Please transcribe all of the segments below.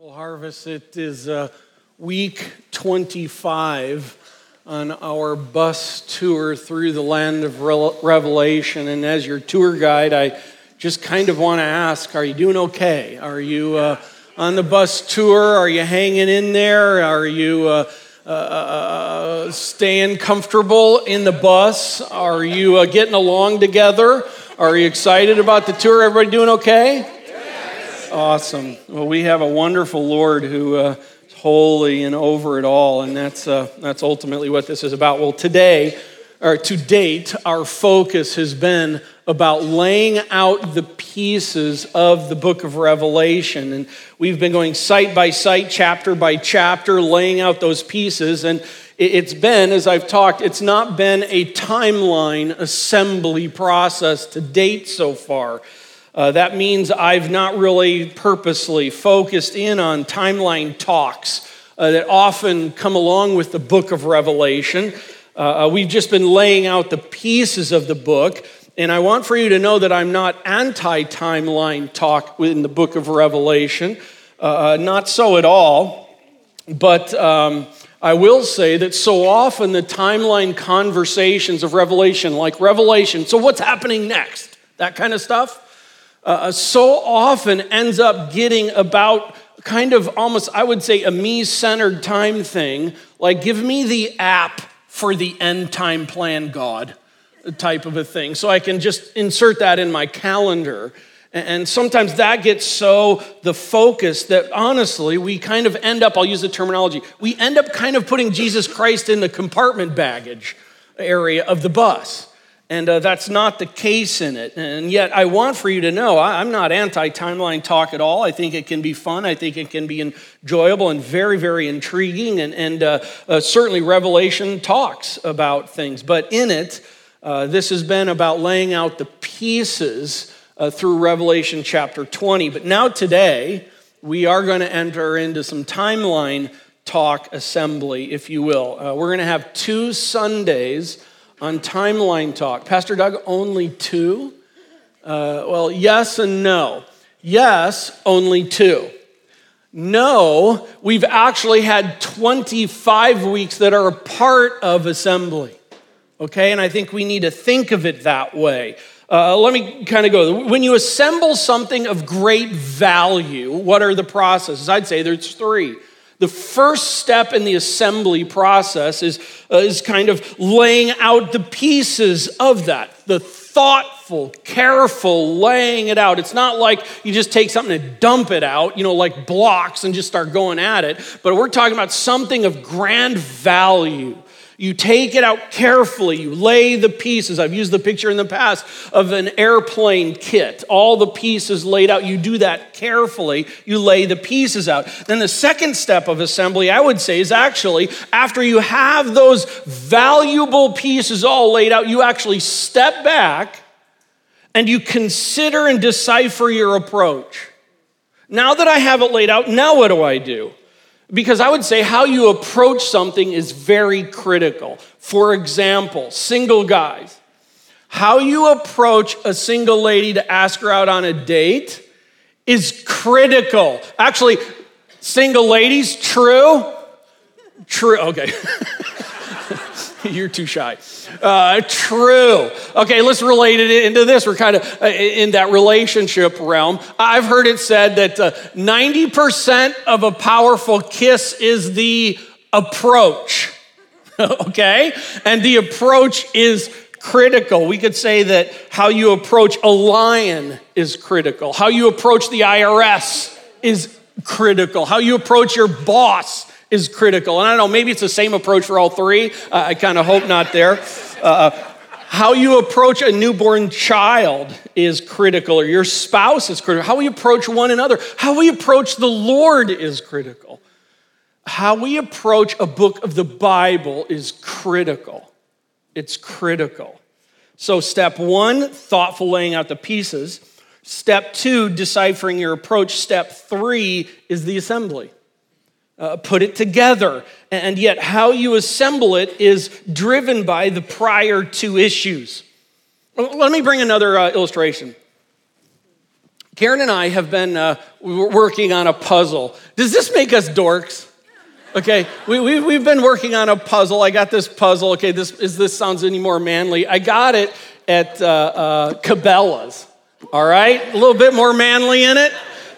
Well, Harvest, it is uh, week 25 on our bus tour through the land of Re- Revelation. And as your tour guide, I just kind of want to ask are you doing okay? Are you uh, on the bus tour? Are you hanging in there? Are you. Uh, uh, uh staying comfortable in the bus? Are you uh, getting along together? Are you excited about the tour? Everybody doing okay? Awesome. Well, we have a wonderful Lord who uh, is holy and over it all, and that's, uh, that's ultimately what this is about. Well, today, or to date, our focus has been about laying out the pieces of the book of Revelation. And we've been going site by site, chapter by chapter, laying out those pieces. And it's been, as I've talked, it's not been a timeline assembly process to date so far. Uh, that means I've not really purposely focused in on timeline talks uh, that often come along with the book of Revelation. Uh, uh, we've just been laying out the pieces of the book. And I want for you to know that I'm not anti timeline talk in the book of Revelation. Uh, uh, not so at all. But um, I will say that so often the timeline conversations of Revelation, like Revelation, so what's happening next? That kind of stuff uh, uh, so often ends up getting about kind of almost, I would say, a me centered time thing, like give me the app for the end time plan, God, type of a thing. So I can just insert that in my calendar. And sometimes that gets so the focus that honestly, we kind of end up, I'll use the terminology, we end up kind of putting Jesus Christ in the compartment baggage area of the bus. And uh, that's not the case in it. And yet, I want for you to know I, am not anti timeline talk at all. I think it can be fun. I think it can be enjoyable and very, very intriguing. And, and uh, uh, certainly, Revelation talks about things. But in it, uh, this has been about laying out the pieces uh, through Revelation chapter 20. But now, today, we are going to enter into some timeline talk assembly, if you will. Uh, we're going to have two Sundays on timeline talk. Pastor Doug, only two? Uh, well, yes and no. Yes, only two. No, we've actually had 25 weeks that are a part of assembly. Okay, and I think we need to think of it that way. Uh, let me kind of go. When you assemble something of great value, what are the processes? I'd say there's three. The first step in the assembly process is, uh, is kind of laying out the pieces of that, the thoughtful, careful laying it out. It's not like you just take something and dump it out, you know, like blocks and just start going at it, but we're talking about something of grand value you take it out carefully. You lay the pieces. I've used the picture in the past of an airplane kit, all the pieces laid out. You do that carefully. You lay the pieces out. Then the second step of assembly, I would say, is actually after you have those valuable pieces all laid out, you actually step back and you consider and decipher your approach. Now that I have it laid out, now what do I do? Because I would say how you approach something is very critical. For example, single guys, how you approach a single lady to ask her out on a date is critical. Actually, single ladies, true? True, okay. You're too shy. Uh, true. Okay, let's relate it into this. We're kind of uh, in that relationship realm. I've heard it said that uh, 90% of a powerful kiss is the approach. okay? And the approach is critical. We could say that how you approach a lion is critical, how you approach the IRS is critical, how you approach your boss is critical. And I don't know, maybe it's the same approach for all three. Uh, I kind of hope not there. Uh, how you approach a newborn child is critical, or your spouse is critical. How we approach one another, how we approach the Lord is critical. How we approach a book of the Bible is critical. It's critical. So, step one, thoughtful laying out the pieces. Step two, deciphering your approach. Step three is the assembly uh, put it together. And yet, how you assemble it is driven by the prior two issues. Let me bring another uh, illustration. Karen and I have been uh, working on a puzzle. Does this make us dorks? Okay, we, we, we've been working on a puzzle. I got this puzzle. Okay, this, is this sounds any more manly? I got it at uh, uh, Cabela's. All right, a little bit more manly in it.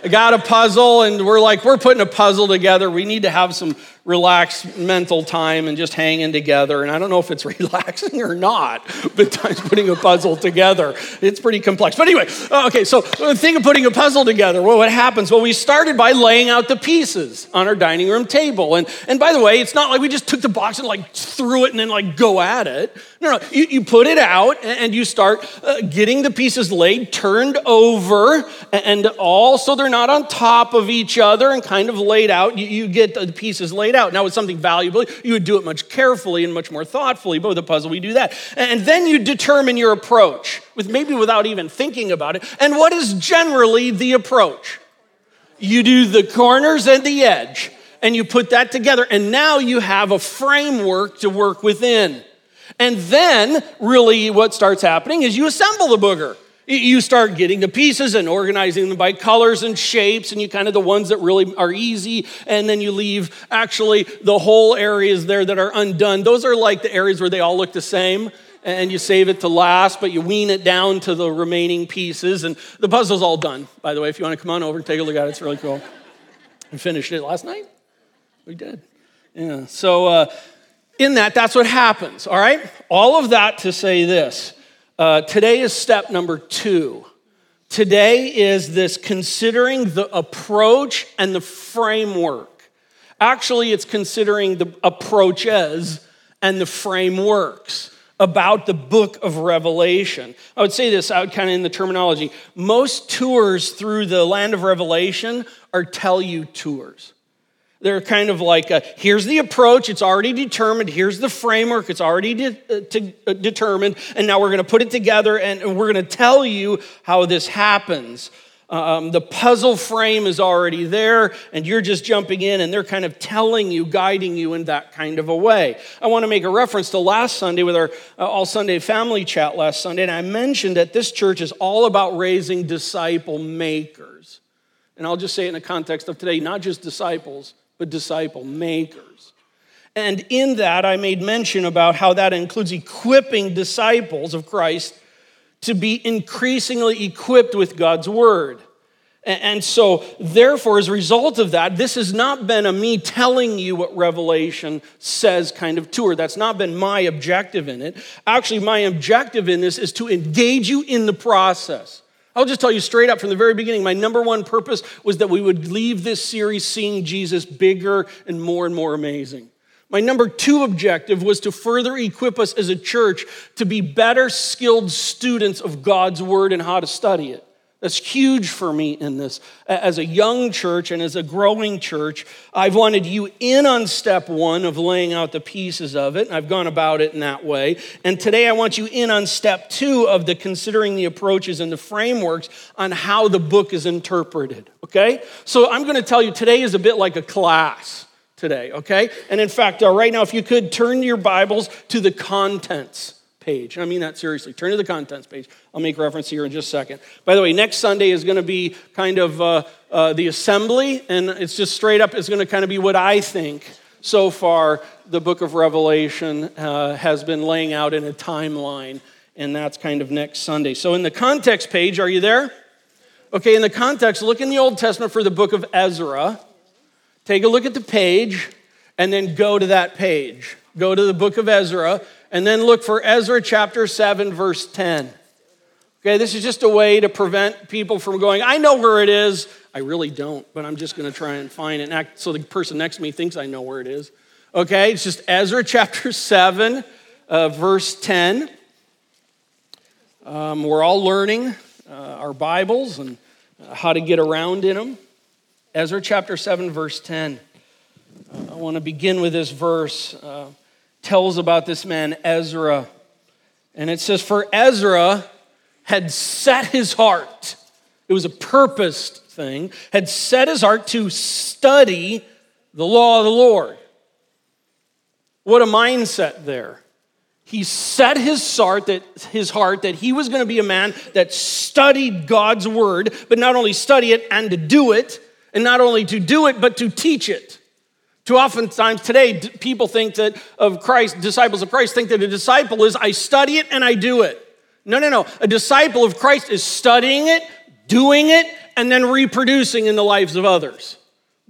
Got a puzzle, and we're like, we're putting a puzzle together. We need to have some relaxed mental time and just hanging together. And I don't know if it's relaxing or not, but times putting a puzzle together. It's pretty complex. But anyway, uh, okay, so the thing of putting a puzzle together, well, what happens? Well, we started by laying out the pieces on our dining room table. And, and by the way, it's not like we just took the box and like threw it and then like go at it. No, no, you, you put it out and you start uh, getting the pieces laid, turned over, and all so they're not on top of each other and kind of laid out. You, you get the pieces laid out. Now, with something valuable, you would do it much carefully and much more thoughtfully, but with a puzzle, we do that. And then you determine your approach, with maybe without even thinking about it. And what is generally the approach? You do the corners and the edge, and you put that together, and now you have a framework to work within. And then, really, what starts happening is you assemble the booger. You start getting the pieces and organizing them by colors and shapes, and you kind of the ones that really are easy, and then you leave actually the whole areas there that are undone. Those are like the areas where they all look the same, and you save it to last, but you wean it down to the remaining pieces. And the puzzle's all done, by the way. If you want to come on over and take a look at it, it's really cool. We finished it last night. We did. Yeah. So, uh, in that, that's what happens, all right? All of that to say this uh, today is step number two. Today is this considering the approach and the framework. Actually, it's considering the approaches and the frameworks about the book of Revelation. I would say this out kind of in the terminology. Most tours through the land of Revelation are tell you tours. They're kind of like, a, here's the approach, it's already determined, here's the framework, it's already de- uh, to, uh, determined, and now we're going to put it together and, and we're going to tell you how this happens. Um, the puzzle frame is already there, and you're just jumping in, and they're kind of telling you, guiding you in that kind of a way. I want to make a reference to last Sunday with our uh, All Sunday family chat last Sunday, and I mentioned that this church is all about raising disciple makers. And I'll just say it in the context of today, not just disciples, but disciple makers. And in that, I made mention about how that includes equipping disciples of Christ to be increasingly equipped with God's word. And so, therefore, as a result of that, this has not been a me telling you what Revelation says kind of tour. That's not been my objective in it. Actually, my objective in this is to engage you in the process. I'll just tell you straight up from the very beginning my number one purpose was that we would leave this series seeing Jesus bigger and more and more amazing. My number two objective was to further equip us as a church to be better skilled students of God's word and how to study it. That's huge for me in this. As a young church and as a growing church, I've wanted you in on step one of laying out the pieces of it. And I've gone about it in that way. And today I want you in on step two of the considering the approaches and the frameworks on how the book is interpreted. Okay? So I'm going to tell you today is a bit like a class today. Okay? And in fact, uh, right now, if you could turn your Bibles to the contents page. I mean that seriously. Turn to the contents page. I'll make reference here in just a second. By the way, next Sunday is going to be kind of uh, uh, the assembly, and it's just straight up, it's going to kind of be what I think so far the book of Revelation uh, has been laying out in a timeline, and that's kind of next Sunday. So, in the context page, are you there? Okay, in the context, look in the Old Testament for the book of Ezra. Take a look at the page, and then go to that page. Go to the book of Ezra and then look for Ezra chapter 7, verse 10. Okay, this is just a way to prevent people from going, I know where it is. I really don't, but I'm just going to try and find it and act so the person next to me thinks I know where it is. Okay, it's just Ezra chapter 7, uh, verse 10. Um, we're all learning uh, our Bibles and uh, how to get around in them. Ezra chapter 7, verse 10. I want to begin with this verse. Tells about this man, Ezra. And it says, For Ezra had set his heart, it was a purposed thing, had set his heart to study the law of the Lord. What a mindset there. He set his heart that his heart that he was going to be a man that studied God's word, but not only study it and to do it, and not only to do it, but to teach it. Too oftentimes today, people think that of Christ, disciples of Christ think that a disciple is I study it and I do it. No, no, no. A disciple of Christ is studying it, doing it, and then reproducing in the lives of others.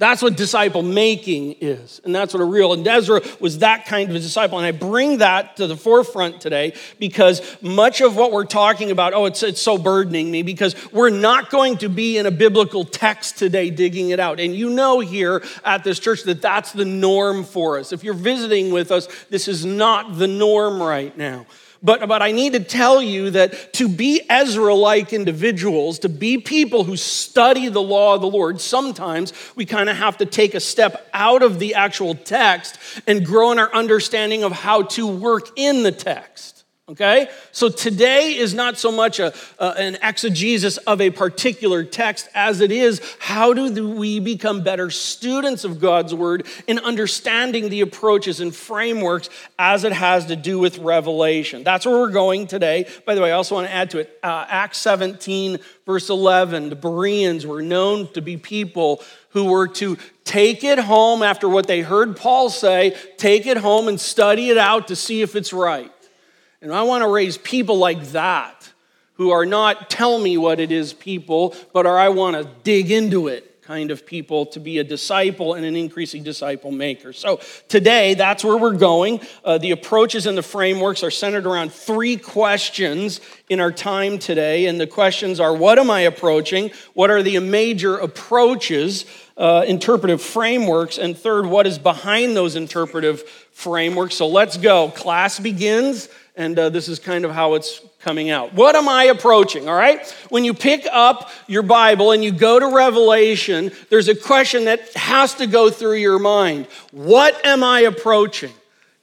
That's what disciple making is. And that's what a real, and Ezra was that kind of a disciple. And I bring that to the forefront today because much of what we're talking about, oh, it's, it's so burdening me because we're not going to be in a biblical text today digging it out. And you know here at this church that that's the norm for us. If you're visiting with us, this is not the norm right now. But, but I need to tell you that to be Ezra like individuals, to be people who study the law of the Lord, sometimes we kind of have to take a step out of the actual text and grow in our understanding of how to work in the text. Okay? So today is not so much a, an exegesis of a particular text as it is how do we become better students of God's word in understanding the approaches and frameworks as it has to do with revelation. That's where we're going today. By the way, I also want to add to it uh, Acts 17, verse 11. The Bereans were known to be people who were to take it home after what they heard Paul say, take it home and study it out to see if it's right. And I want to raise people like that who are not tell me what it is people, but are I want to dig into it kind of people to be a disciple and an increasing disciple maker. So today, that's where we're going. Uh, the approaches and the frameworks are centered around three questions in our time today. And the questions are what am I approaching? What are the major approaches? Uh, interpretive frameworks, and third, what is behind those interpretive frameworks. So let's go. Class begins and uh, this is kind of how it's coming out. What am I approaching? All right? When you pick up your Bible and you go to Revelation, there's a question that has to go through your mind What am I approaching?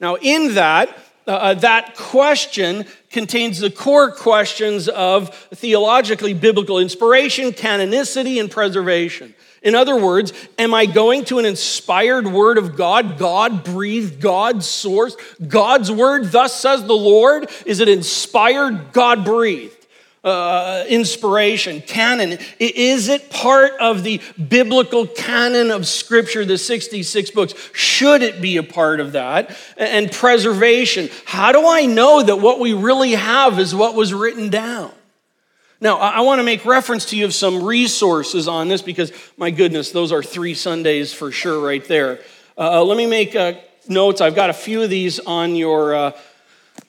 Now, in that, uh, uh that question contains the core questions of theologically biblical inspiration, canonicity, and preservation. In other words, am I going to an inspired word of God, God breathed, God's source, God's word, thus says the Lord? Is it inspired, God breathed? Uh, inspiration, canon. Is it part of the biblical canon of Scripture, the 66 books? Should it be a part of that? And preservation. How do I know that what we really have is what was written down? Now, I want to make reference to you of some resources on this because, my goodness, those are three Sundays for sure right there. Uh, uh, let me make uh, notes. I've got a few of these on your, uh,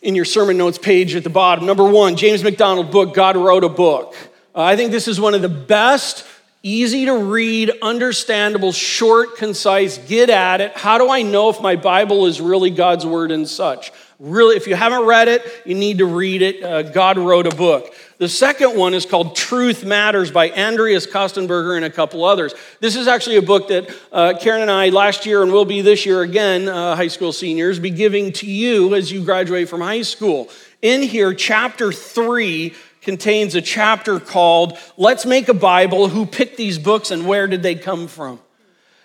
in your sermon notes page at the bottom. Number one, James MacDonald book, God Wrote a Book. Uh, I think this is one of the best, easy to read, understandable, short, concise, get at it. How do I know if my Bible is really God's word and such? Really, if you haven't read it, you need to read it. Uh, God wrote a book. The second one is called Truth Matters by Andreas Kostenberger and a couple others. This is actually a book that uh, Karen and I last year and will be this year again, uh, high school seniors, be giving to you as you graduate from high school. In here, chapter three contains a chapter called Let's Make a Bible Who Picked These Books and Where Did They Come From?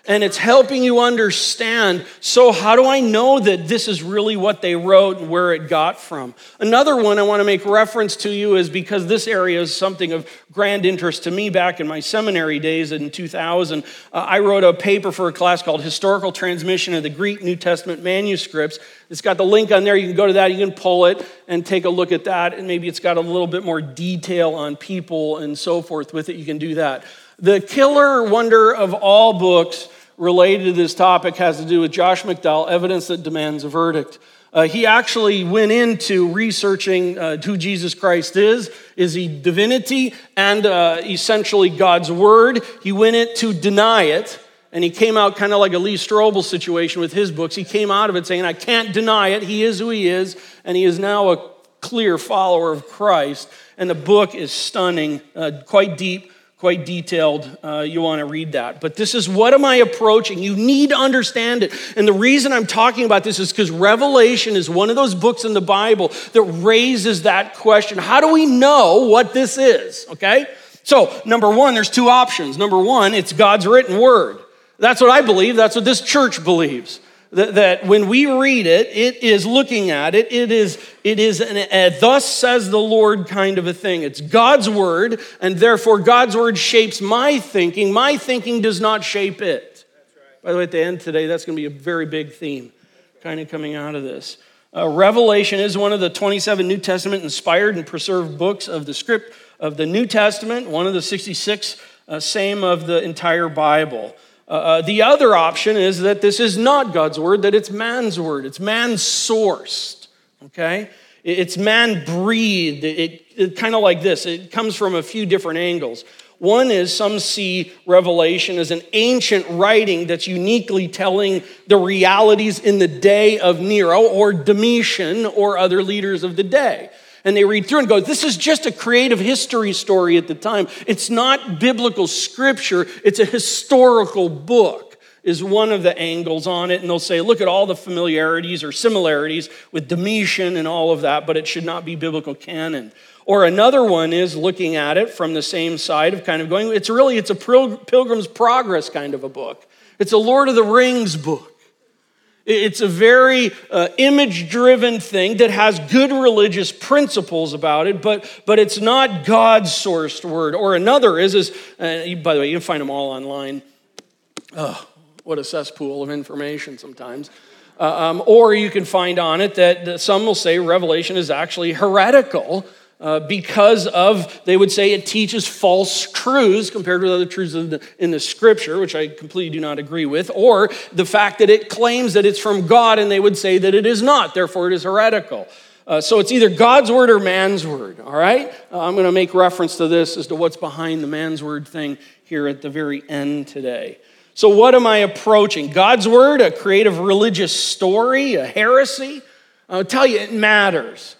And it's helping you understand so, how do I know that this is really what they wrote and where it got from? Another one I want to make reference to you is because this area is something of grand interest to me back in my seminary days in 2000. Uh, I wrote a paper for a class called Historical Transmission of the Greek New Testament Manuscripts. It's got the link on there. You can go to that, you can pull it and take a look at that. And maybe it's got a little bit more detail on people and so forth with it. You can do that. The killer wonder of all books related to this topic has to do with Josh McDowell, Evidence That Demands a Verdict. Uh, he actually went into researching uh, who Jesus Christ is. Is he divinity and uh, essentially God's word? He went in to deny it, and he came out kind of like a Lee Strobel situation with his books. He came out of it saying, I can't deny it. He is who he is, and he is now a clear follower of Christ. And the book is stunning, uh, quite deep, quite detailed. Uh, you want to read that. But this is what am I approaching? You need to understand it. And the reason I'm talking about this is because Revelation is one of those books in the Bible that raises that question. How do we know what this is? Okay? So, number one, there's two options. Number one, it's God's written word. That's what I believe. That's what this church believes. That, that when we read it, it is looking at it, it is, it is an a, thus says the Lord kind of a thing. It's God's word, and therefore God's word shapes my thinking. My thinking does not shape it. Right. By the way, at the end today, that's going to be a very big theme kind of coming out of this. Uh, Revelation is one of the 27 New Testament inspired and preserved books of the script of the New Testament, one of the 66 uh, same of the entire Bible. Uh, uh, the other option is that this is not God's word, that it's man's word. It's man sourced, okay? It's man breathed. It, it, it kind of like this. It comes from a few different angles. One is some see Revelation as an ancient writing that's uniquely telling the realities in the day of Nero or Domitian or other leaders of the day and they read through and go, This is just a creative history story at the time. It's not biblical scripture, it's a historical book, is one of the angles on it. And they'll say, Look at all the familiarities or similarities with Domitian and all of that, but it should not be biblical canon. Or another one is looking at it from the same side of kind of going, it's really, it's a Pilgrim's Progress kind of a book. It's a Lord of the Rings book. It's a very uh, image driven thing that has good religious principles about it, but, but it's not God's sourced word. Or another is, is uh, by the way, you can find them all online. Oh, what a cesspool of information sometimes. Uh, um, or you can find on it that, that some will say Revelation is actually heretical uh, because of, they would say it teaches false truths compared with other truths in the, in the scripture, which I completely do not agree with, or the fact that it claims that it's from God and they would say that it is not, therefore it is heretical. Uh, so it's either God's word or man's word, all right? Uh, I'm going to make reference to this as to what's behind the man's word thing here at the very end today. So, what am I approaching? God's word, a creative religious story, a heresy? I'll tell you, it matters.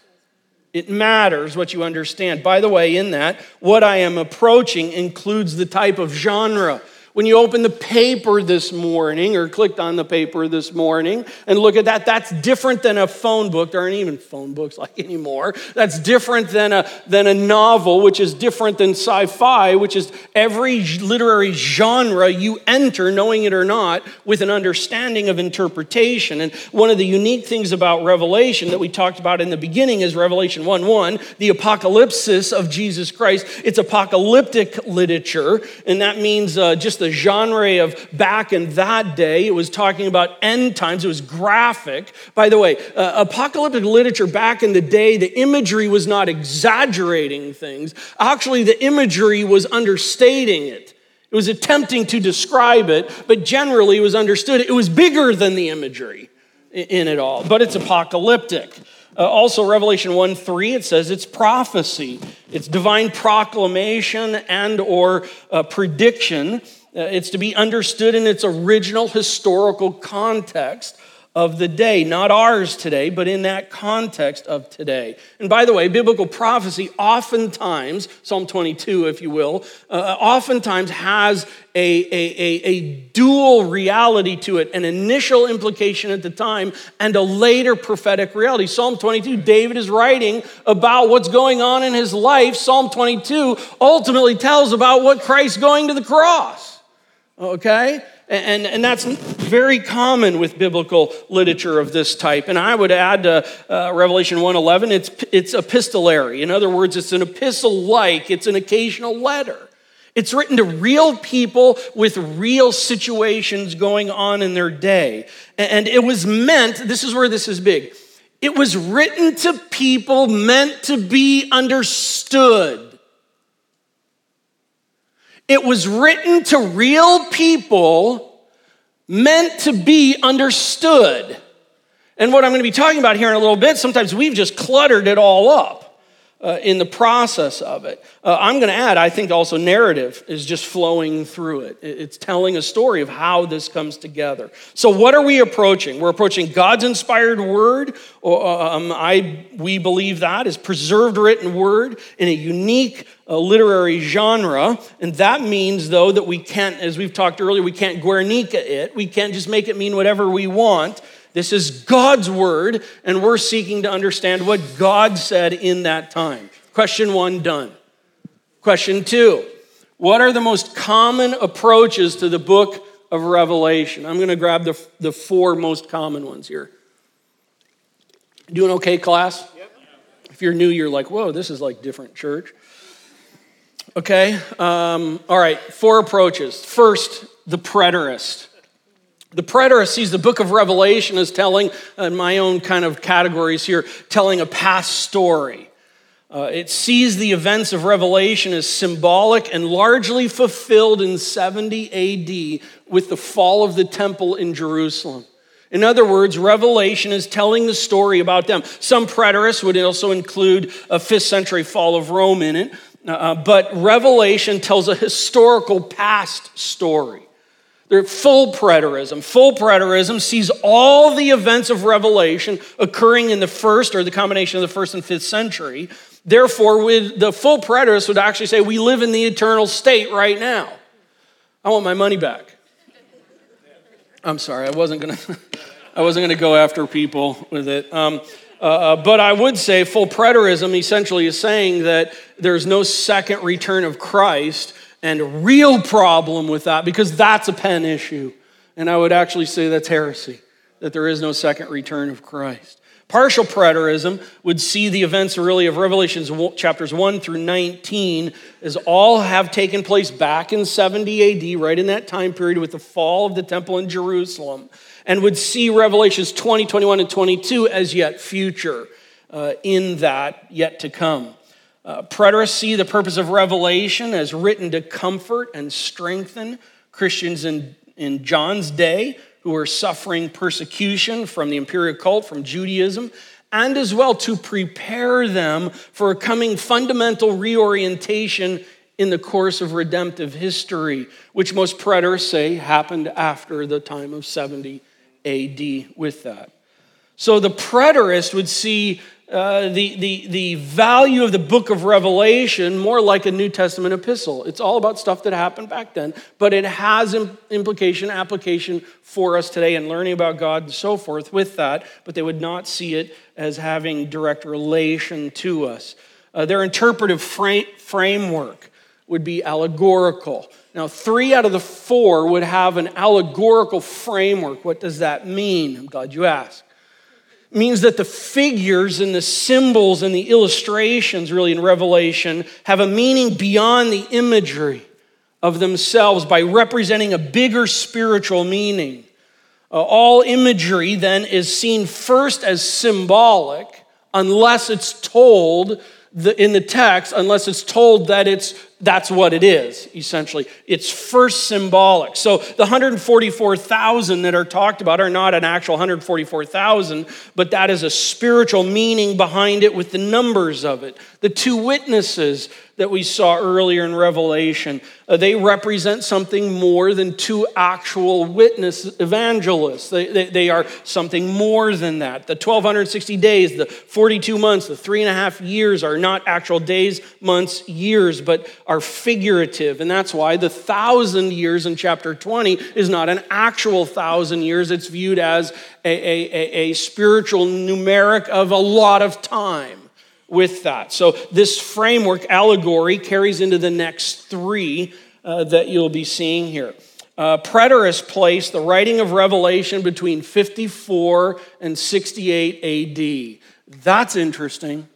It matters what you understand. By the way, in that, what I am approaching includes the type of genre when you open the paper this morning or clicked on the paper this morning and look at that, that's different than a phone book. There aren't even phone books like anymore. That's different than a, than a novel, which is different than sci fi, which is every literary genre you enter, knowing it or not, with an understanding of interpretation. And one of the unique things about Revelation that we talked about in the beginning is Revelation 1 1, the apocalypsis of Jesus Christ. It's apocalyptic literature, and that means uh, just the genre of back in that day. It was talking about end times, it was graphic. By the way, uh, apocalyptic literature back in the day, the imagery was not exaggerating things, actually, the imagery was understating it. It was attempting to describe it, but generally it was understood. It was bigger than the imagery in it all, but it's apocalyptic. Uh, also, Revelation 1 3, it says it's prophecy, it's divine proclamation and or uh, prediction. Uh, it's to be understood in its original historical context of the day, not ours today, but in that context of today. And by the way, biblical prophecy oftentimes, Psalm 22, if you will, uh, oftentimes has a, a, a, a, dual reality to it an initial implication at the time and a later prophetic reality. Psalm 22, David is writing about what's going on in his life. Psalm 22 ultimately tells about what Christ's going to the cross okay? And, and that's very common with biblical literature of this type. And I would add to uh, Revelation 1.11, it's, it's epistolary. In other words, it's an epistle-like, it's an occasional letter. It's written to real people with real situations going on in their day. And it was meant, this is where this is big, it was written to people meant to be understood. It was written to real people meant to be understood. And what I'm going to be talking about here in a little bit, sometimes we've just cluttered it all up uh, in the process of it. Uh, I'm going to add, I think also narrative is just flowing through it. It's telling a story of how this comes together. So, what are we approaching? We're approaching God's inspired word. Um, I, we believe that is preserved written word in a unique uh, literary genre. And that means, though, that we can't, as we've talked earlier, we can't Guernica it. We can't just make it mean whatever we want. This is God's word, and we're seeking to understand what God said in that time. Question one done. Question two What are the most common approaches to the book of Revelation. I'm going to grab the, the four most common ones here. Doing okay, class? Yep. If you're new, you're like, whoa, this is like different church. Okay, um, all right, four approaches. First, the preterist. The preterist sees the book of Revelation as telling, in my own kind of categories here, telling a past story. Uh, it sees the events of Revelation as symbolic and largely fulfilled in 70 AD with the fall of the temple in Jerusalem. In other words, Revelation is telling the story about them. Some preterists would also include a fifth century fall of Rome in it, uh, but Revelation tells a historical past story. They're full preterism. Full preterism sees all the events of Revelation occurring in the first or the combination of the first and fifth century. Therefore, with the full preterist would actually say, we live in the eternal state right now. I want my money back. I'm sorry, I wasn't gonna, I wasn't gonna go after people with it. Um, uh, uh, but I would say full preterism essentially is saying that there's no second return of Christ and a real problem with that because that's a pen issue. And I would actually say that's heresy, that there is no second return of Christ. Partial preterism would see the events really of Revelations chapters 1 through 19 as all have taken place back in 70 AD, right in that time period with the fall of the temple in Jerusalem and would see Revelations 20, 21, and 22 as yet future uh, in that yet to come. Uh, preterists see the purpose of Revelation as written to comfort and strengthen Christians in, in John's day who were suffering persecution from the imperial cult, from Judaism, and as well to prepare them for a coming fundamental reorientation in the course of redemptive history, which most preterists say happened after the time of 70 AD with that. So the preterist would see uh, the, the, the value of the book of Revelation more like a New Testament epistle. It's all about stuff that happened back then, but it has implication, application for us today and learning about God and so forth with that, but they would not see it as having direct relation to us. Uh, their interpretive frame, framework would be allegorical. Now, three out of the four would have an allegorical framework. What does that mean? I'm glad you asked. Means that the figures and the symbols and the illustrations, really, in Revelation, have a meaning beyond the imagery of themselves by representing a bigger spiritual meaning. Uh, all imagery, then, is seen first as symbolic unless it's told the, in the text, unless it's told that it's that's what it is, essentially. It's first symbolic. So the 144,000 that are talked about are not an actual 144,000, but that is a spiritual meaning behind it with the numbers of it. The two witnesses that we saw earlier in Revelation, uh, they represent something more than two actual witness evangelists. They, they, they, are something more than that. The 1260 days, the 42 months, the three and a half years are not actual days, months, years, but are figurative. And that's why the thousand years in chapter 20 is not an actual thousand years, it's viewed as a, a, a, a spiritual numeric of a lot of time with that. So, this framework allegory carries into the next three uh, that you'll be seeing here. Uh, preterists place the writing of Revelation between 54 and 68 AD. That's interesting.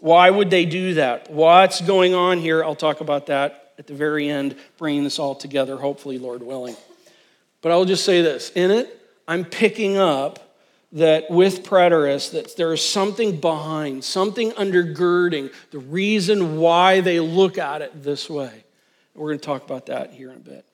Why would they do that? What's going on here? I'll talk about that at the very end, bringing this all together, hopefully, Lord willing. But I'll just say this in it, I'm picking up that with preterists that there is something behind something undergirding the reason why they look at it this way. We're going to talk about that here in a bit.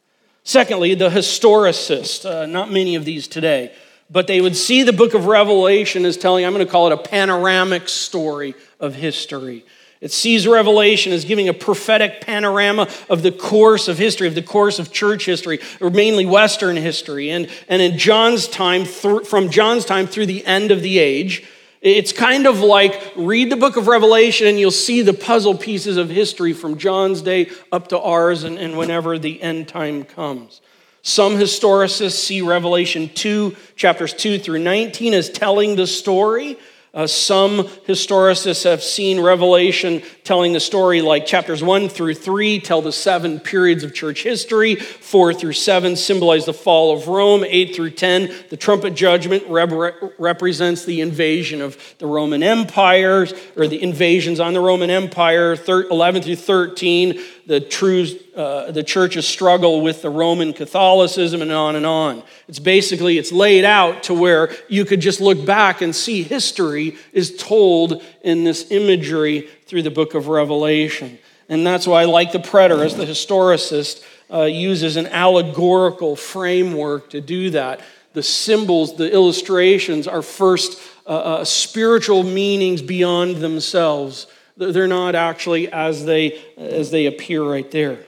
Secondly the historicist uh, not many of these today but they would see the book of revelation as telling i'm going to call it a panoramic story of history it sees Revelation as giving a prophetic panorama of the course of history, of the course of church history, or mainly Western history. And, and in John's time, th- from John's time through the end of the age, it's kind of like read the book of Revelation and you'll see the puzzle pieces of history from John's day up to ours and, and whenever the end time comes. Some historicists see Revelation 2, chapters 2 through 19, as telling the story Uh, some historicists have seen Revelation telling the story like chapters 1 through 3 tell the seven periods of church history, 4 through 7 symbolize the fall of Rome, 8 through 10, the trumpet judgment rep- represents the invasion of the Roman Empire, or the invasions on the Roman Empire, 11 through 13, the, true, uh, the church's struggle with the Roman Catholicism, and on and on. It's basically, it's laid out to where you could just look back and see history is told in this imagery through the book of Revelation. And that's why, I like the preterist, the historicist uh, uses an allegorical framework to do that. The symbols, the illustrations are first uh, uh, spiritual meanings beyond themselves they're not actually as they, as they appear right there.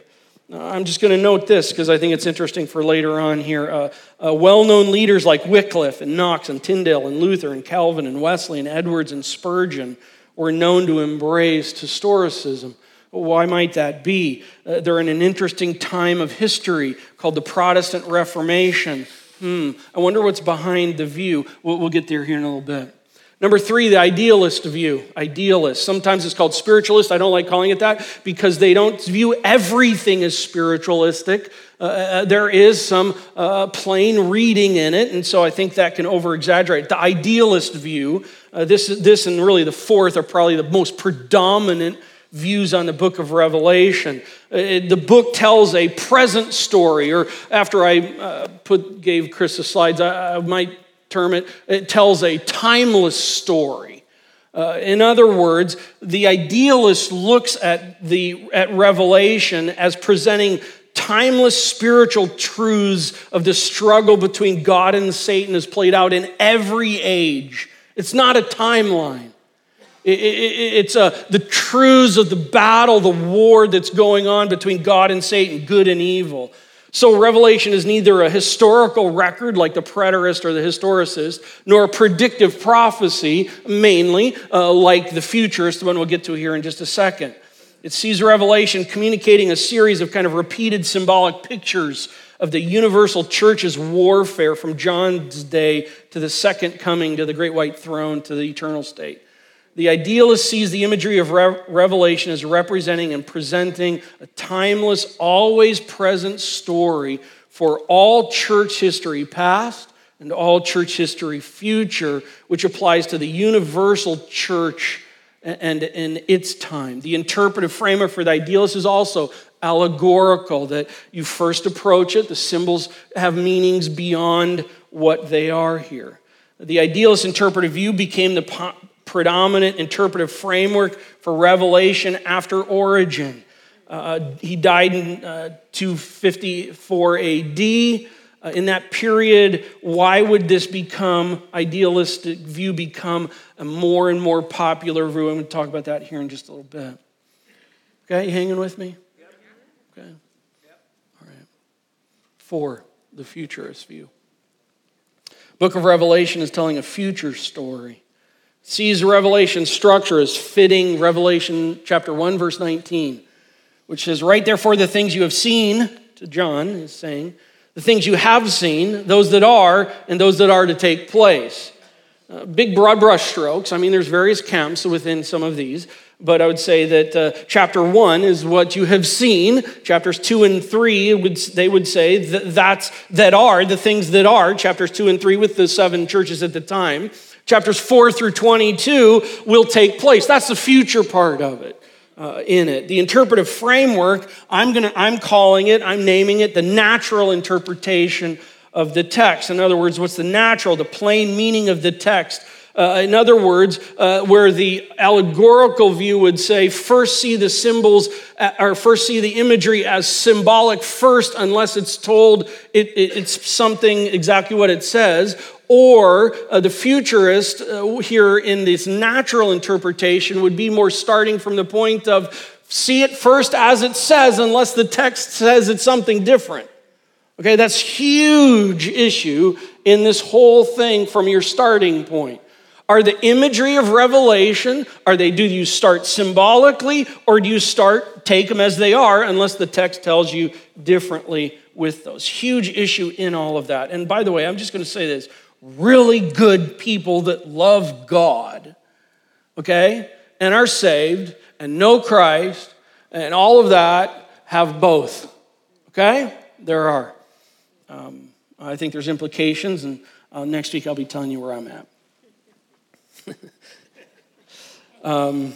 I'm just going to note this because I think it's interesting for later on here. Uh, uh, well known leaders like Wycliffe and Knox and Tyndale and Luther and Calvin and Wesley and Edwards and Spurgeon were known to embrace historicism. Why might that be? Uh, they're in an interesting time of history called the Protestant Reformation. Hmm, I wonder what's behind the view. We'll, we'll get there here in a little bit. Number three, the idealist view. Idealist. Sometimes it's called spiritualist. I don't like calling it that because they don't view everything as spiritualistic. Uh, uh there is some uh, plain reading in it, and so I think that can over exaggerate. The idealist view, uh, this, this and really the fourth are probably the most predominant views on the book of Revelation. Uh, the book tells a present story, or after I uh, put, gave Chris the slides, I, I might term it, it tells a timeless story. Uh, in other words, the idealist looks at, the, at Revelation as presenting timeless spiritual truths of the struggle between God and Satan is played out in every age. It's not a timeline. it's a, the truths of the battle, the war that's going on between God and Satan, good and evil. So, Revelation is neither a historical record like the preterist or the historicist, nor a predictive prophecy, mainly uh, like the futurist, the one we'll get to here in just a second. It sees Revelation communicating a series of kind of repeated symbolic pictures of the universal church's warfare from John's day to the second coming to the great white throne to the eternal state. The idealist sees the imagery of Re- Revelation as representing and presenting a timeless, always present story for all church history past and all church history future, which applies to the universal church and in its time. The interpretive framework for the idealist is also allegorical, that you first approach it, the symbols have meanings beyond what they are here. The idealist interpretive view became the predominant interpretive framework for revelation after Origen. Uh, he died in uh, 254 AD. Uh, in that period, why would this become, idealistic view become a more and more popular view? I'm going to talk about that here in just a little bit. Okay, you hanging with me? Okay. All right. Four, the futurist view. Book of Revelation is telling a future story sees Revelation structure as fitting Revelation chapter 1, verse 19, which says, Write therefore, the things you have seen, to John is saying, the things you have seen, those that are, and those that are to take place. Uh, big broad brush strokes. I mean, there's various camps within some of these, but I would say that uh, chapter one is what you have seen. Chapters two and three, would, they would say that that's that are the things that are. Chapters two and three with the seven churches at the time chapters 4 through 22 will take place. That's the future part of it. Uh, in it. The interpretive framework, I'm, gonna, I'm calling it, I'm naming it the natural interpretation of the text. In other words, what's the natural, the plain meaning of the text? Uh, in other words, uh, where the allegorical view would say, first see the symbols, uh, or first see the imagery as symbolic first, unless it's told it, it, it's something exactly what it says, or uh, the futurist uh, here in this natural interpretation would be more starting from the point of see it first as it says, unless the text says it's something different. Okay, that's huge issue in this whole thing from your starting point. Are the imagery of revelation, are they, do you start symbolically or do you start, take them as they are, unless the text tells you differently with those? Huge issue in all of that. And by the way, I'm just going to say this really good people that love God okay, and are saved and know Christ and all of that have both, okay? There are. Um, I think there's implications, and uh, next week I'll be telling you where I'm at. Um,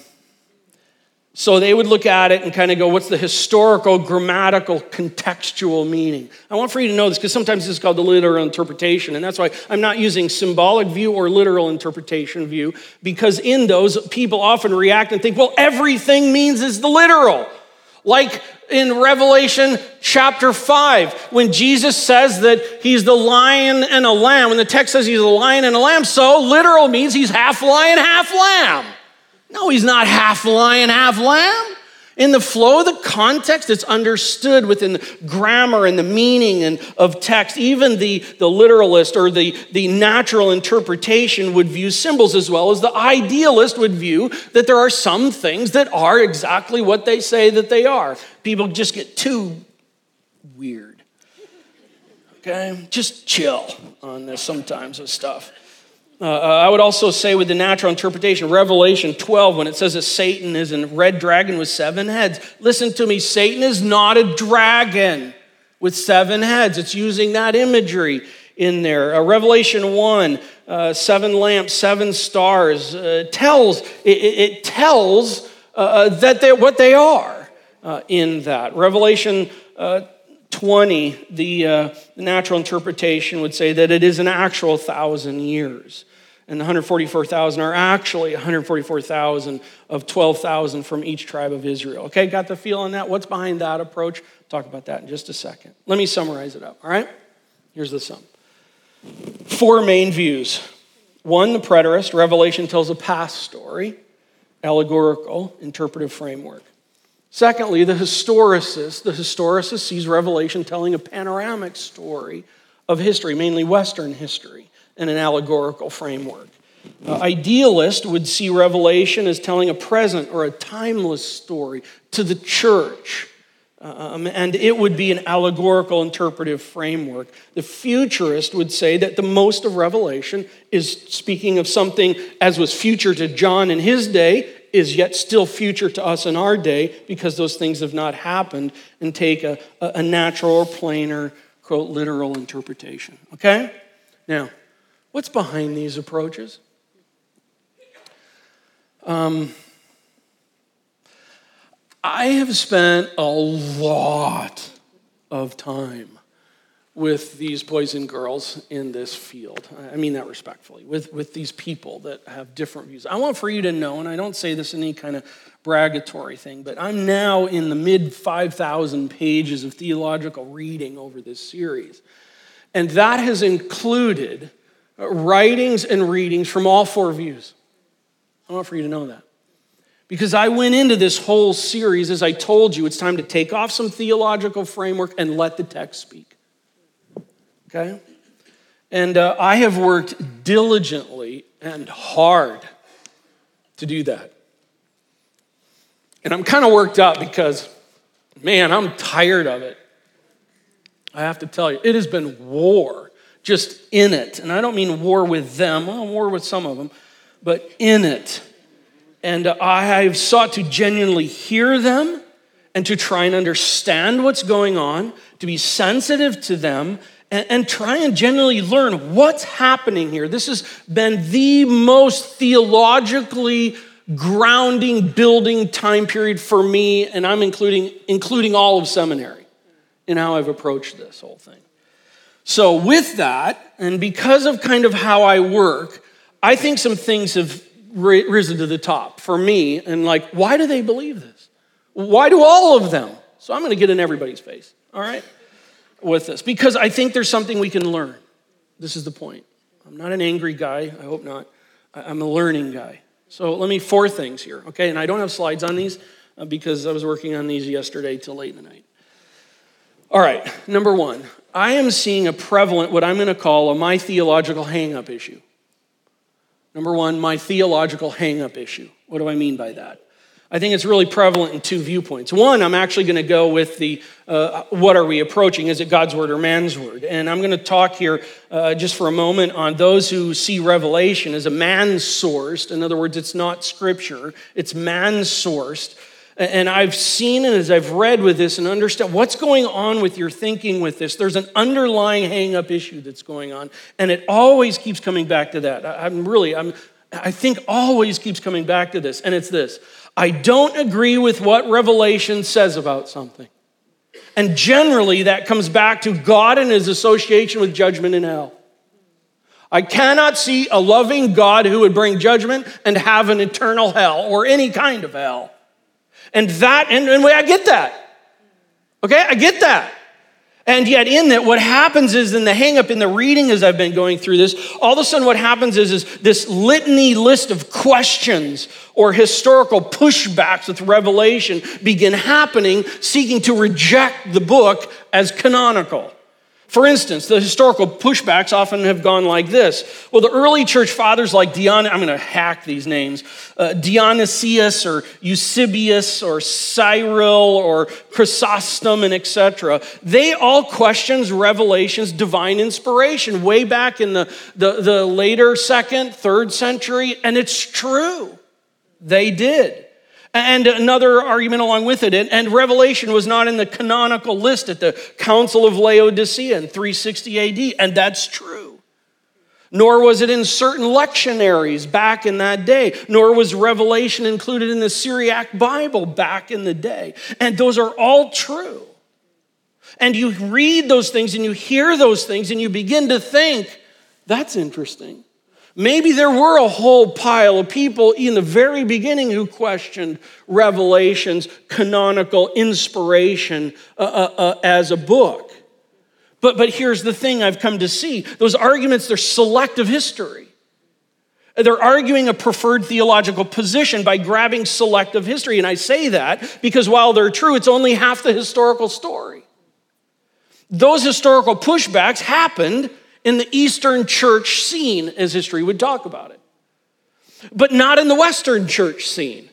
so they would look at it and kind of go, what's the historical, grammatical, contextual meaning? I want for you to know this because sometimes this is called the literal interpretation. And that's why I'm not using symbolic view or literal interpretation view because in those, people often react and think, well, everything means is the literal. Like in Revelation chapter 5, when Jesus says that he's the lion and a lamb, when the text says he's a lion and a lamb, so literal means he's half lion, half lamb. No, he's not half lion, half lamb. In the flow of the context, it's understood within the grammar and the meaning and of text. Even the, the literalist or the, the natural interpretation would view symbols as well as the idealist would view that there are some things that are exactly what they say that they are. People just get too weird. Okay? Just chill on this sometimes with stuff. Uh, uh, I would also say with the natural interpretation, Revelation 12, when it says that Satan is a red dragon with seven heads. Listen to me, Satan is not a dragon with seven heads. It's using that imagery in there. Uh, Revelation 1, uh, seven lamps, seven stars, uh, tells, it, it tells uh, that they're what they are in that. Revelation 20, the, the natural interpretation would say that it is an actual thousand years and the 144,000 are actually 144,000 of 12,000 from each tribe of Israel. Okay, got the feel on that? What's behind that approach? Talk about that in just a second. Let me summarize it up, all right? Here's the sum. Four main views. One, the preterist, Revelation tells a past story, allegorical, interpretive framework. Secondly, the historicist, the historicist sees Revelation telling a panoramic story of history, mainly Western history in an allegorical framework. Uh, idealist would see Revelation as telling a present or a timeless story to the church. Um, and it would be an allegorical interpretive framework. The futurist would say that the most of Revelation is speaking of something as was future to John in his day, is yet still future to us in our day because those things have not happened, and take a, a natural or plainer, quote, literal interpretation. Okay? Now, What's behind these approaches? Um, I have spent a lot of time with these boys and girls in this field. I mean that respectfully, with, with these people that have different views. I want for you to know, and I don't say this in any kind of bragatory thing, but I'm now in the mid 5,000 pages of theological reading over this series. And that has included writings and readings from all four views. I want for you to know that. Because I went into this whole series, as I told you, it's time to take off some theological framework and let the text speak. Okay? And uh, I have worked diligently and hard to do that. And I'm kind of worked up because, man, I'm tired of it. I have to tell you, it has been war just in it. And I don't mean war with them, well, war with some of them, but in it. And I have sought to genuinely hear them and to try and understand what's going on, to be sensitive to them, and, and try and genuinely learn what's happening here. This has been the most theologically grounding, building time period for me, and I'm including, including all of seminary in how I've approached this whole thing. So, with that, and because of kind of how I work, I think some things have risen to the top for me. And like, why do they believe this? Why do all of them? So, I'm going to get in everybody's face, all right, with this. Because I think there's something we can learn. This is the point. I'm not an angry guy. I hope not. I'm a learning guy. So, let me, four things here, okay? And I don't have slides on these uh, because I was working on these yesterday till late in the night. All right, number one, I am seeing a prevalent, what I'm going to call a my theological hangup issue. Number one, my theological hangup issue. What do I mean by that? I think it's really prevalent in two viewpoints. One, I'm actually going to go with the uh, what are we approaching? Is it God's word or man's word? And I'm going to talk here uh, just for a moment on those who see Revelation as a man sourced. In other words, it's not scripture, it's man sourced. And I've seen and as I've read with this and understand what's going on with your thinking with this, there's an underlying hang up issue that's going on. And it always keeps coming back to that. I'm really, I'm, I think always keeps coming back to this. And it's this I don't agree with what Revelation says about something. And generally, that comes back to God and his association with judgment in hell. I cannot see a loving God who would bring judgment and have an eternal hell or any kind of hell. And that, and, and I get that. Okay, I get that. And yet, in that, what happens is in the hangup in the reading as I've been going through this, all of a sudden, what happens is, is this litany list of questions or historical pushbacks with Revelation begin happening, seeking to reject the book as canonical. For instance, the historical pushbacks often have gone like this. Well, the early church fathers like Dion, I'm going to hack these names, uh, Dionysius or Eusebius or Cyril or Chrysostom and etc. They all questions Revelation's divine inspiration way back in the, the, the later second, third century, and it's true. They did. And another argument along with it, and Revelation was not in the canonical list at the Council of Laodicea in 360 AD, and that's true. Nor was it in certain lectionaries back in that day, nor was Revelation included in the Syriac Bible back in the day. And those are all true. And you read those things and you hear those things and you begin to think, that's interesting. Maybe there were a whole pile of people in the very beginning who questioned Revelation's canonical inspiration uh, uh, uh, as a book. But, but here's the thing I've come to see those arguments, they're selective history. They're arguing a preferred theological position by grabbing selective history. And I say that because while they're true, it's only half the historical story. Those historical pushbacks happened in the Eastern church scene, as history would talk about it, but not in the Western church scene.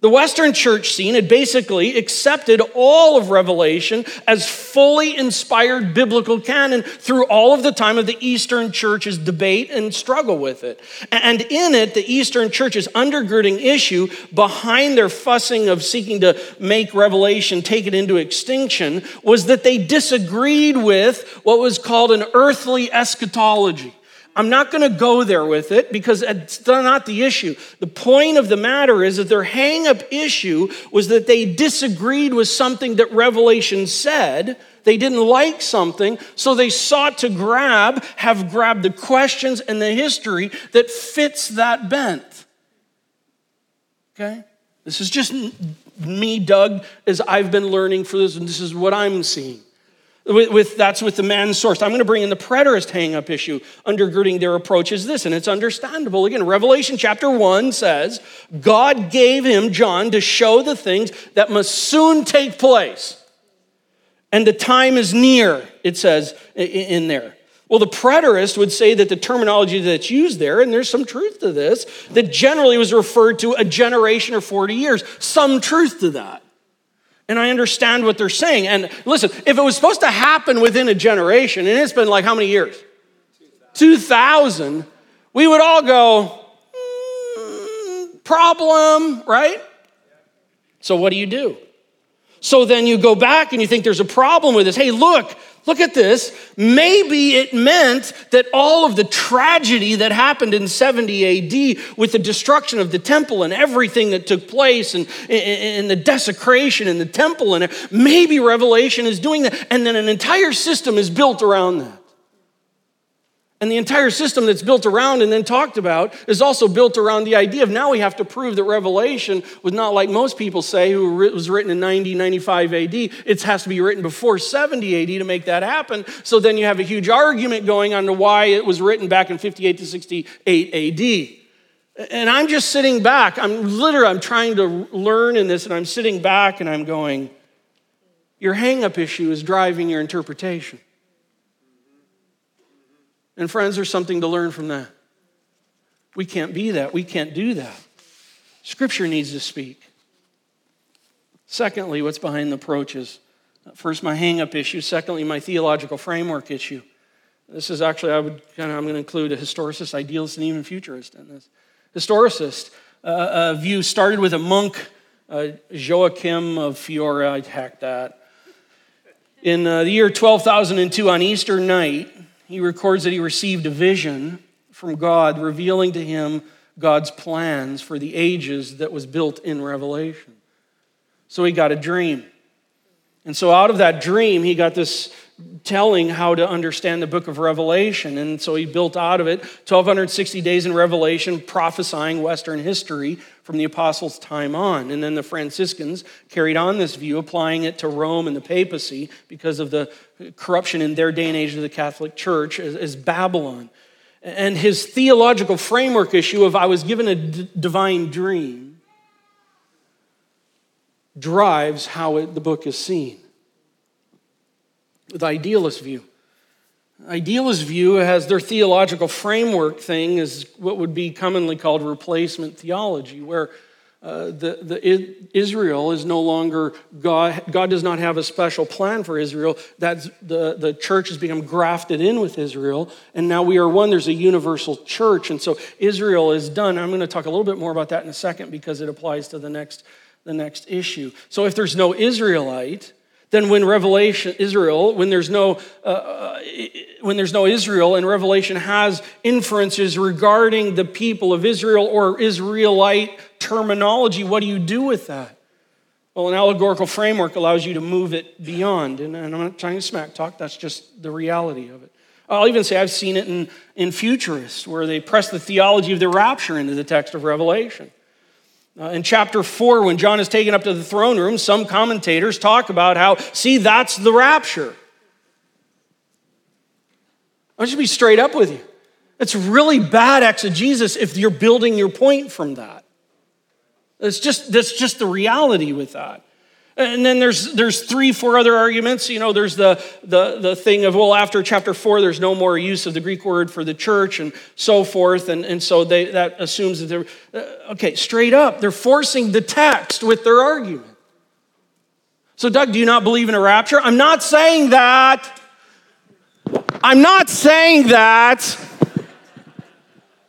The Western church scene had basically accepted all of Revelation as fully inspired biblical canon through all of the time of the Eastern church's debate and struggle with it. And in it, the Eastern church's undergirding issue behind their fussing of seeking to make Revelation take it into extinction was that they disagreed with what was called an earthly eschatology. I'm not going to go there with it because it's not the issue. The point of the matter is that their hang up issue was that they disagreed with something that Revelation said. They didn't like something, so they sought to grab, have grabbed the questions and the history that fits that bent. Okay? This is just me, Doug, as I've been learning for this, and this is what I'm seeing. With, with, that's with the man's source. I'm going to bring in the preterist hang up issue undergirding their approach is this, and it's understandable. Again, Revelation chapter 1 says, God gave him, John, to show the things that must soon take place. And the time is near, it says in there. Well, the preterist would say that the terminology that's used there, and there's some truth to this, that generally was referred to a generation or 40 years. Some truth to that. And I understand what they're saying. And listen, if it was supposed to happen within a generation, and it's been like how many years? 2000, we would all go, mm, problem, right? So what do you do? So then you go back and you think there's a problem with this. Hey, look, Look at this. Maybe it meant that all of the tragedy that happened in 70 AD with the destruction of the temple and everything that took place and, and the desecration in the temple, and maybe Revelation is doing that. And then an entire system is built around that. And the entire system that's built around and then talked about is also built around the idea of now we have to prove that Revelation was not like most people say, who was written in 90, 95 AD. It has to be written before 70 AD to make that happen. So then you have a huge argument going on to why it was written back in 58 to 68 AD. And I'm just sitting back. I'm literally, I'm trying to learn in this, and I'm sitting back and I'm going, your hang-up issue is driving your interpretation. And friends, there's something to learn from that. We can't be that. We can't do that. Scripture needs to speak. Secondly, what's behind the approaches? First, my hang up issue. Secondly, my theological framework issue. This is actually, I would kind of, I'm going to include a historicist, idealist, and even futurist in this. Historicist uh, view started with a monk, uh, Joachim of Fiore, I'd hack that. In uh, the year 12,002, on Easter night, he records that he received a vision from God revealing to him God's plans for the ages that was built in Revelation. So he got a dream. And so out of that dream, he got this telling how to understand the book of Revelation. And so he built out of it 1,260 days in Revelation, prophesying Western history from the apostles' time on. And then the Franciscans carried on this view, applying it to Rome and the papacy because of the corruption in their day and age of the Catholic Church as, Babylon. And his theological framework issue of I was given a d- divine dream drives how it, the book is seen the idealist view. Idealist view has their theological framework thing is what would be commonly called replacement theology, where uh, the, the Israel is no longer God. God does not have a special plan for Israel. That's the, the church has become grafted in with Israel, and now we are one. There's a universal church, and so Israel is done. I'm going to talk a little bit more about that in a second because it applies to the next the next issue. So if there's no Israelite, then when revelation israel when there's no uh, uh, when there's no israel and revelation has inferences regarding the people of israel or israelite terminology what do you do with that? Well an allegorical framework allows you to move it beyond and, and i'm not trying to smack talk that's just the reality of it. I'll even say i've seen it in, in futurists where they press the theology of the rapture into the text of revelation uh, in chapter 4, when John is taken up to the throne room, some commentators talk about how, see, that's the rapture. I'll just be straight up with you. It's really bad exegesis if you're building your point from that. It's just, that's just the reality with that. And then there's there's three, four other arguments. You know, there's the, the, the thing of, well, after chapter four, there's no more use of the Greek word for the church and so forth. And, and so they, that assumes that they're, uh, okay, straight up, they're forcing the text with their argument. So, Doug, do you not believe in a rapture? I'm not saying that. I'm not saying that.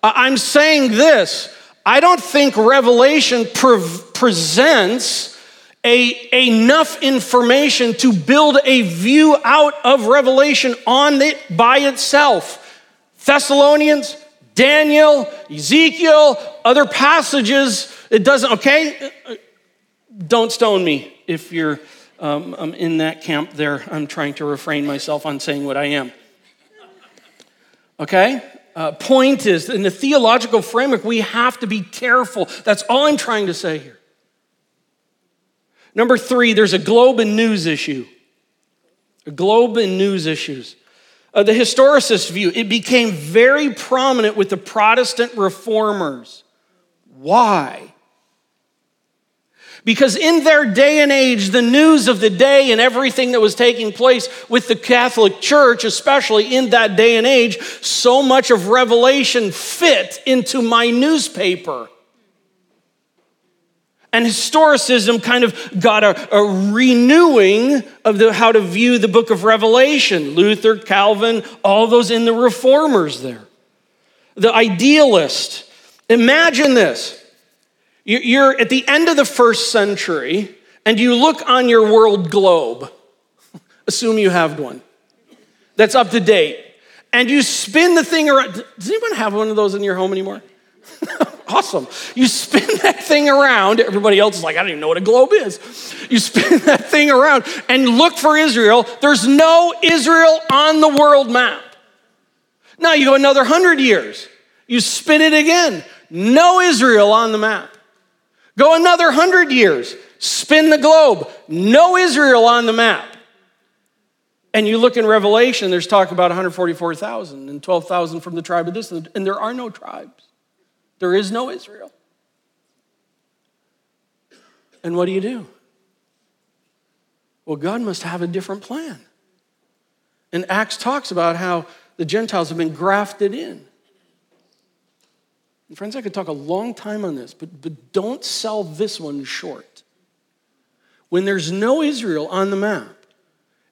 I'm saying this. I don't think Revelation pre- presents a, enough information to build a view out of Revelation on it by itself. Thessalonians, Daniel, Ezekiel, other passages, it doesn't, okay? Don't stone me if you're um, I'm in that camp there. I'm trying to refrain myself on saying what I am. Okay? Uh, point is, in the theological framework, we have to be careful. That's all I'm trying to say here. Number three, there's a globe and news issue. A globe and news issues. Uh, the historicist view, it became very prominent with the Protestant reformers. Why? Because in their day and age, the news of the day and everything that was taking place with the Catholic Church, especially in that day and age, so much of Revelation fit into my newspaper. And historicism kind of got a, a renewing of the, how to view the book of Revelation. Luther, Calvin, all those in the reformers there. The idealist. Imagine this. You're at the end of the first century and you look on your world globe. Assume you have one that's up to date. And you spin the thing around. Does anyone have one of those in your home anymore? awesome. You spin that thing around. Everybody else is like, I don't even know what a globe is. You spin that thing around and look for Israel. There's no Israel on the world map. Now you go another hundred years. You spin it again. No Israel on the map. Go another hundred years. Spin the globe. No Israel on the map. And you look in Revelation, there's talk about 144,000 and 12,000 from the tribe of this, and there are no tribes. There is no Israel. And what do you do? Well, God must have a different plan. And Acts talks about how the Gentiles have been grafted in. And friends, I could talk a long time on this, but, but don't sell this one short. when there's no Israel on the map,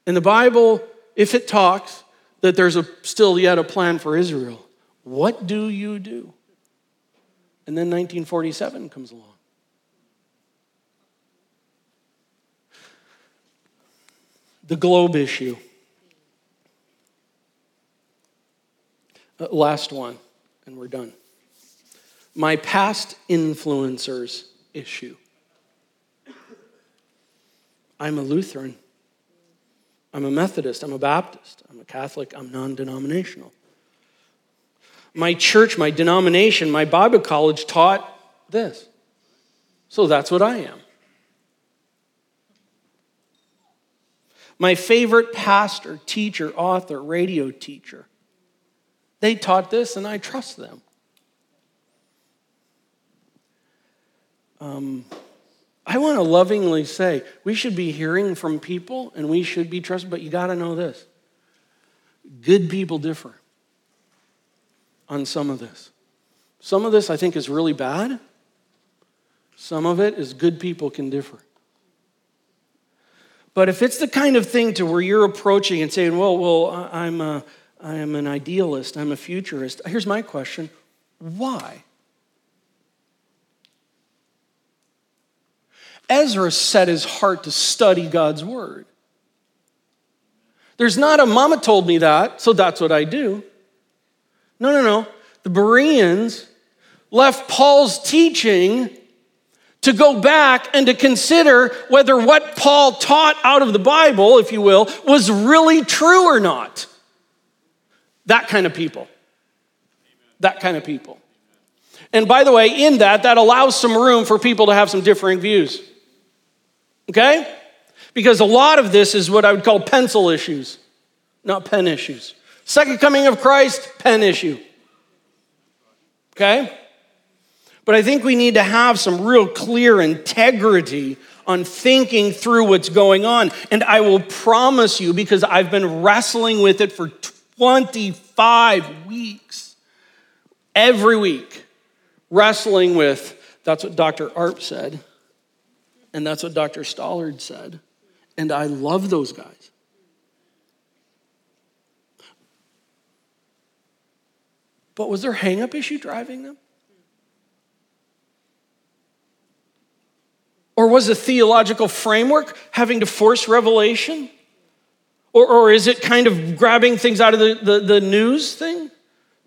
and the Bible, if it talks that there's a, still yet a plan for Israel, what do you do? And then 1947 comes along. The globe issue. Uh, last one, and we're done. My past influencers issue. I'm a Lutheran. I'm a Methodist. I'm a Baptist. I'm a Catholic. I'm non denominational. My church, my denomination, my Bible college taught this. So that's what I am. My favorite pastor, teacher, author, radio teacher, they taught this and I trust them. Um, I want to lovingly say we should be hearing from people and we should be trusted, but you got to know this good people differ on some of this. Some of this I think is really bad, some of it is good people can differ. But if it's the kind of thing to where you're approaching and saying, well, well, I'm a, I am an idealist, I'm a futurist, here's my question why? Ezra set his heart to study God's word. There's not a mama told me that, so that's what I do. No, no, no. The Bereans left Paul's teaching to go back and to consider whether what Paul taught out of the Bible, if you will, was really true or not. That kind of people. That kind of people. And by the way, in that, that allows some room for people to have some differing views. Okay? Because a lot of this is what I would call pencil issues, not pen issues. Second coming of Christ, pen issue. Okay? But I think we need to have some real clear integrity on thinking through what's going on. And I will promise you, because I've been wrestling with it for 25 weeks, every week, wrestling with that's what Dr. Arp said and that's what Dr. Stallard said. And I love those guys. But was there hang-up issue driving them? Or was a theological framework having to force revelation? Or, or is it kind of grabbing things out of the, the, the news thing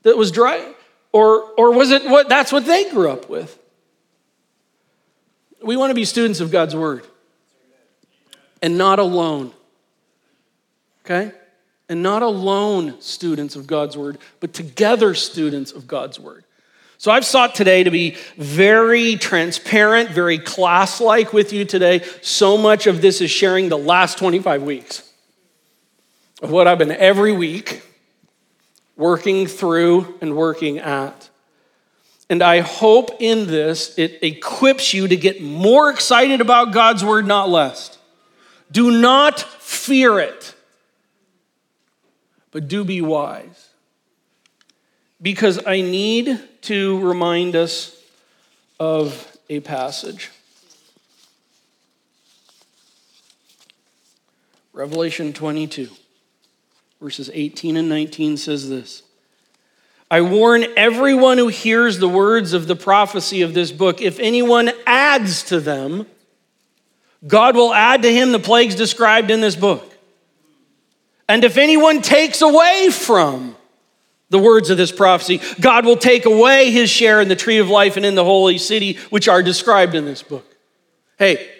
that was dry? Or, or was it what that's what they grew up with? We want to be students of God's word and not alone. Okay? And not alone students of God's word, but together students of God's word. So I've sought today to be very transparent, very class like with you today. So much of this is sharing the last 25 weeks of what I've been every week working through and working at. And I hope in this it equips you to get more excited about God's word, not less. Do not fear it, but do be wise. Because I need to remind us of a passage. Revelation 22, verses 18 and 19 says this. I warn everyone who hears the words of the prophecy of this book if anyone adds to them, God will add to him the plagues described in this book. And if anyone takes away from the words of this prophecy, God will take away his share in the tree of life and in the holy city, which are described in this book. Hey,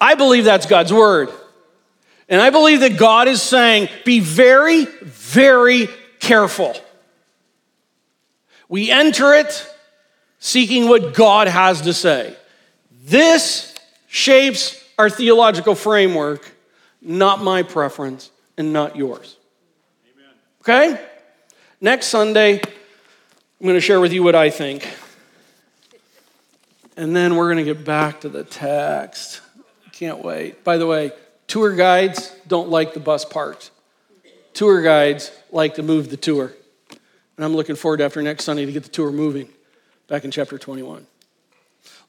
I believe that's God's word. And I believe that God is saying, be very, very careful. We enter it seeking what God has to say. This shapes our theological framework, not my preference and not yours. Amen. Okay? Next Sunday, I'm going to share with you what I think. And then we're going to get back to the text. Can't wait. By the way, tour guides don't like the bus parked. Tour guides like to move the tour. And I'm looking forward after next Sunday to get the tour moving back in chapter 21.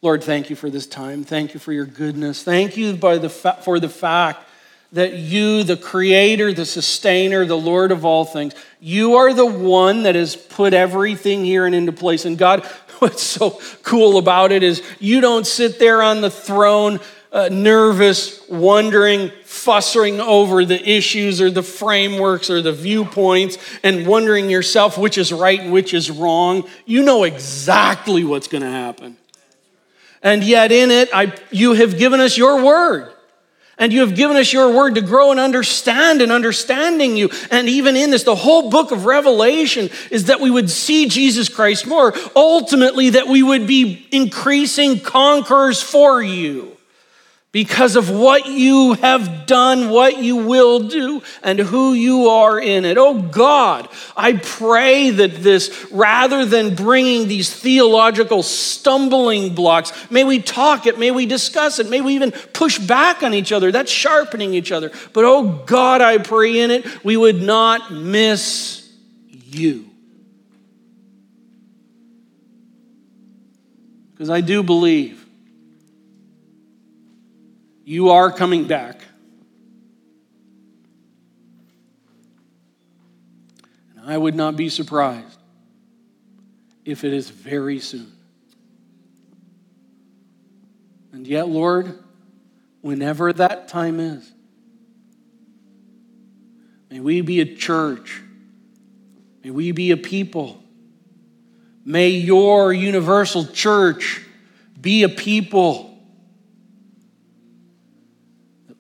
Lord, thank you for this time. Thank you for your goodness. Thank you by the fa- for the fact that you, the creator, the sustainer, the Lord of all things, you are the one that has put everything here and into place. And God, what's so cool about it is you don't sit there on the throne uh, nervous, wondering, fussing over the issues or the frameworks or the viewpoints and wondering yourself which is right and which is wrong. You know exactly what's going to happen. And yet, in it, I, you have given us your word. And you have given us your word to grow and understand and understanding you. And even in this, the whole book of Revelation is that we would see Jesus Christ more. Ultimately, that we would be increasing conquerors for you because of what you have done, what you will do, and who you are in it. Oh God, I pray that this, rather than bringing these theological stumbling blocks, may we talk it, may we discuss it, may we even push back on each other. That's sharpening each other. But oh God, I pray in it, we would not miss you. Because I do believe you are coming back. And I would not be surprised if it is very soon. And yet, Lord, whenever that time is, may we be a church, may we be a people, may your universal church be a people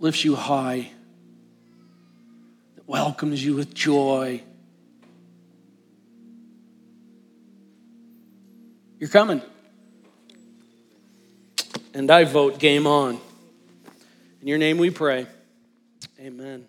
lifts you high, that welcomes you with joy. You're coming. And I vote game on. In your name we pray. Amen.